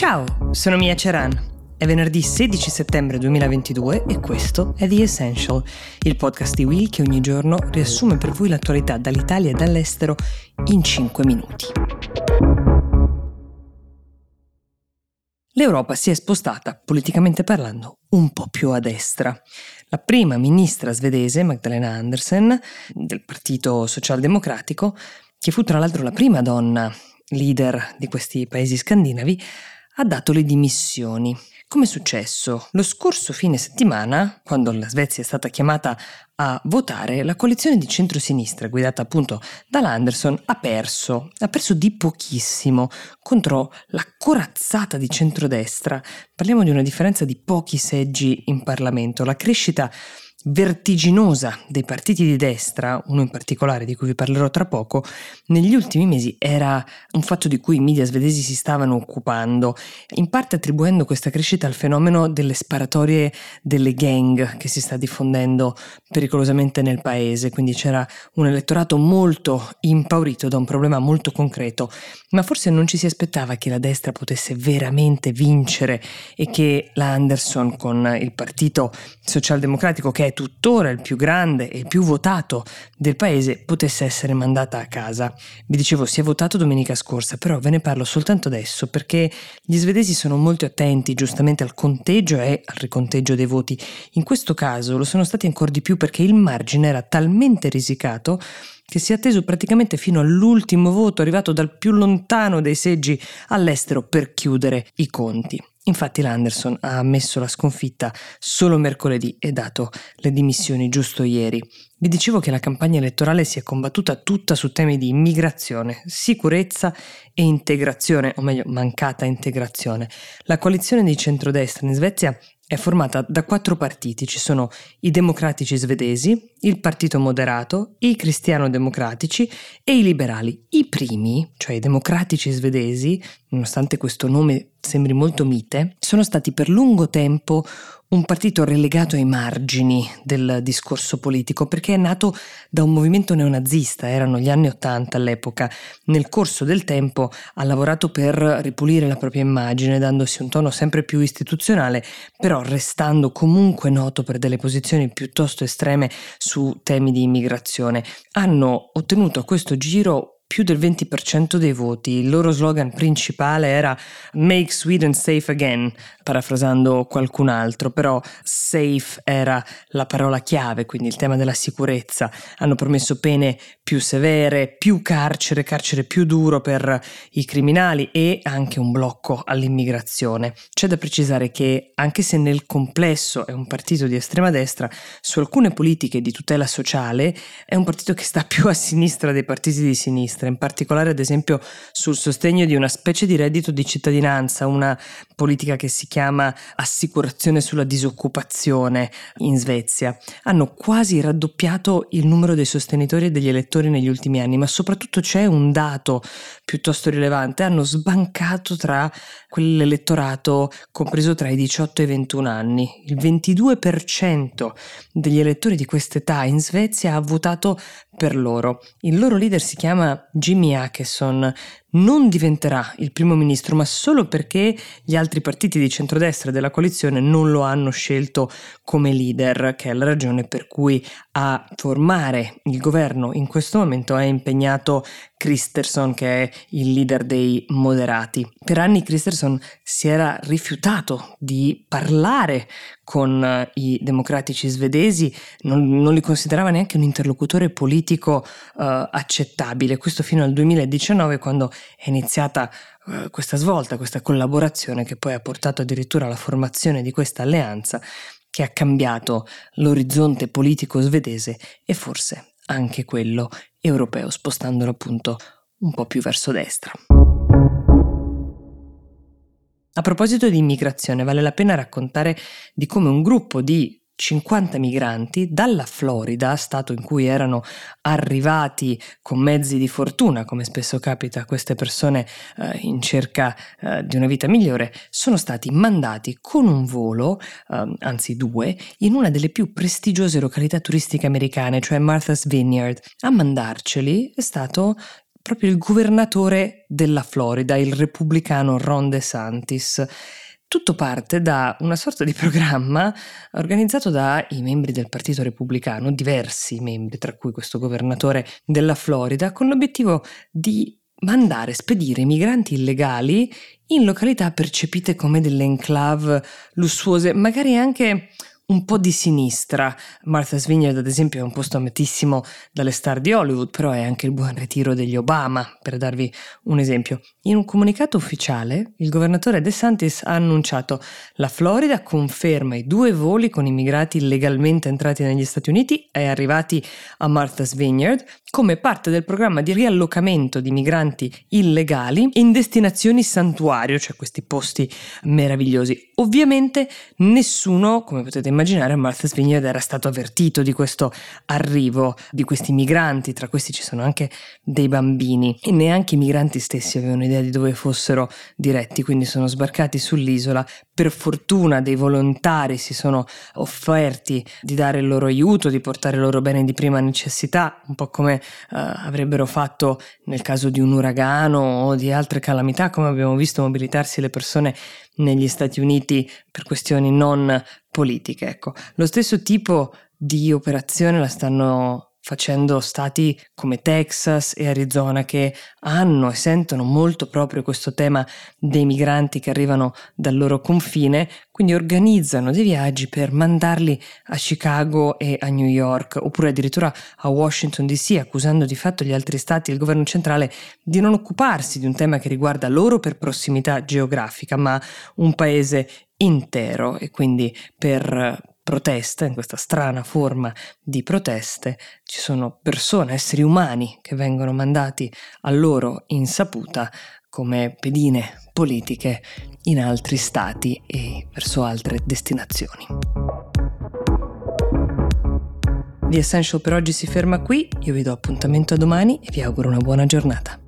Ciao, sono Mia Ceran. È venerdì 16 settembre 2022 e questo è The Essential, il podcast di Will che ogni giorno riassume per voi l'attualità dall'Italia e dall'estero in 5 minuti. L'Europa si è spostata, politicamente parlando, un po' più a destra. La prima ministra svedese, Magdalena Andersen, del Partito Socialdemocratico, che fu tra l'altro la prima donna leader di questi paesi scandinavi, ha dato le dimissioni. Come è successo? Lo scorso fine settimana, quando la Svezia è stata chiamata a votare, la coalizione di centrosinistra, guidata appunto dall'Anderson, ha perso. Ha perso di pochissimo contro la corazzata di centrodestra. Parliamo di una differenza di pochi seggi in Parlamento. La crescita vertiginosa dei partiti di destra, uno in particolare di cui vi parlerò tra poco, negli ultimi mesi era un fatto di cui i media svedesi si stavano occupando, in parte attribuendo questa crescita al fenomeno delle sparatorie delle gang che si sta diffondendo pericolosamente nel paese, quindi c'era un elettorato molto impaurito da un problema molto concreto, ma forse non ci si aspettava che la destra potesse veramente vincere e che la Anderson con il partito socialdemocratico che è tuttora il più grande e il più votato del paese potesse essere mandata a casa. Vi dicevo, si è votato domenica scorsa, però ve ne parlo soltanto adesso perché gli svedesi sono molto attenti giustamente al conteggio e al riconteggio dei voti. In questo caso lo sono stati ancora di più perché il margine era talmente risicato che si è atteso praticamente fino all'ultimo voto arrivato dal più lontano dei seggi all'estero per chiudere i conti. Infatti l'Anderson ha ammesso la sconfitta solo mercoledì e dato le dimissioni giusto ieri. Vi dicevo che la campagna elettorale si è combattuta tutta su temi di immigrazione, sicurezza e integrazione, o meglio mancata integrazione. La coalizione di centrodestra in Svezia è formata da quattro partiti, ci sono i democratici svedesi, il partito moderato, i cristiano-democratici e i liberali. I primi, cioè i democratici svedesi, nonostante questo nome sembri molto mite, sono stati per lungo tempo un partito relegato ai margini del discorso politico perché è nato da un movimento neonazista, erano gli anni Ottanta all'epoca. Nel corso del tempo ha lavorato per ripulire la propria immagine, dandosi un tono sempre più istituzionale, però restando comunque noto per delle posizioni piuttosto estreme su temi di immigrazione. Hanno ottenuto a questo giro più del 20% dei voti. Il loro slogan principale era Make Sweden Safe Again, parafrasando qualcun altro, però safe era la parola chiave, quindi il tema della sicurezza. Hanno promesso pene più severe, più carcere, carcere più duro per i criminali e anche un blocco all'immigrazione. C'è da precisare che anche se nel complesso è un partito di estrema destra, su alcune politiche di tutela sociale è un partito che sta più a sinistra dei partiti di sinistra sinistra, in particolare ad esempio sul sostegno di una specie di reddito di cittadinanza, una politica che si chiama assicurazione sulla disoccupazione in Svezia. Hanno quasi raddoppiato il numero dei sostenitori e degli elettori negli ultimi anni, ma soprattutto c'è un dato piuttosto rilevante, hanno sbancato tra quell'elettorato compreso tra i 18 e i 21 anni. Il 22% degli elettori di quest'età in Svezia ha votato per loro. Il loro leader si chiama Jimmy Akeson, non diventerà il primo ministro, ma solo perché gli altri partiti di centrodestra della coalizione non lo hanno scelto come leader, che è la ragione per cui a formare il governo in questo momento è impegnato Christerson, che è il leader dei moderati. Per anni Christerson si era rifiutato di parlare con eh, i democratici svedesi, non, non, li considerava neanche un interlocutore politico uh, accettabile. Questo fino al 2019, quando è iniziata uh, questa svolta, questa collaborazione che poi ha portato addirittura alla formazione di questa alleanza che ha cambiato l'orizzonte politico svedese e forse anche quello europeo, spostandolo appunto un po' più verso destra. A proposito di immigrazione, vale la pena raccontare di come un gruppo di 50 migranti dalla Florida, stato in cui erano arrivati con mezzi di fortuna, come spesso capita a queste persone eh, in cerca eh, di una vita migliore, sono stati mandati con un volo, eh, anzi due, in una delle più prestigiose località turistiche americane, cioè Martha's Vineyard. A mandarceli è stato proprio il governatore della Florida, il repubblicano Ron DeSantis. Tutto parte da una sorta di programma organizzato dai membri del Partito Repubblicano, diversi membri, tra cui questo governatore della Florida, con l'obiettivo di mandare, spedire migranti illegali in località percepite come delle enclave lussuose, magari anche un po' di sinistra. Martha's Vineyard, ad esempio, è un posto amatissimo dalle star di Hollywood, però è anche il buon ritiro degli Obama, per darvi un esempio. In un comunicato ufficiale, il governatore De Santis ha annunciato la Florida conferma i due voli con immigrati illegalmente entrati negli Stati Uniti e arrivati a Martha's Vineyard come parte del programma di riallocamento di migranti illegali in destinazioni santuario, cioè questi posti meravigliosi. Ovviamente nessuno, come potete immaginare, immaginare Martha's Vineyard era stato avvertito di questo arrivo di questi migranti, tra questi ci sono anche dei bambini e neanche i migranti stessi avevano idea di dove fossero diretti, quindi sono sbarcati sull'isola. Per fortuna dei volontari si sono offerti di dare il loro aiuto, di portare i loro beni di prima necessità, un po' come uh, avrebbero fatto nel caso di un uragano o di altre calamità, come abbiamo visto mobilitarsi le persone negli Stati Uniti per questioni non politiche. Ecco, lo stesso tipo di operazione la stanno facendo stati come Texas e Arizona che hanno e sentono molto proprio questo tema dei migranti che arrivano dal loro confine, quindi organizzano dei viaggi per mandarli a Chicago e a New York oppure addirittura a Washington DC, accusando di fatto gli altri stati e il governo centrale di non occuparsi di un tema che riguarda loro per prossimità geografica, ma un paese intero e quindi per protesta, in questa strana forma di proteste, ci sono persone, esseri umani che vengono mandati a loro insaputa come pedine politiche in altri stati e verso altre destinazioni. The Essential per oggi si ferma qui, io vi do appuntamento a domani e vi auguro una buona giornata.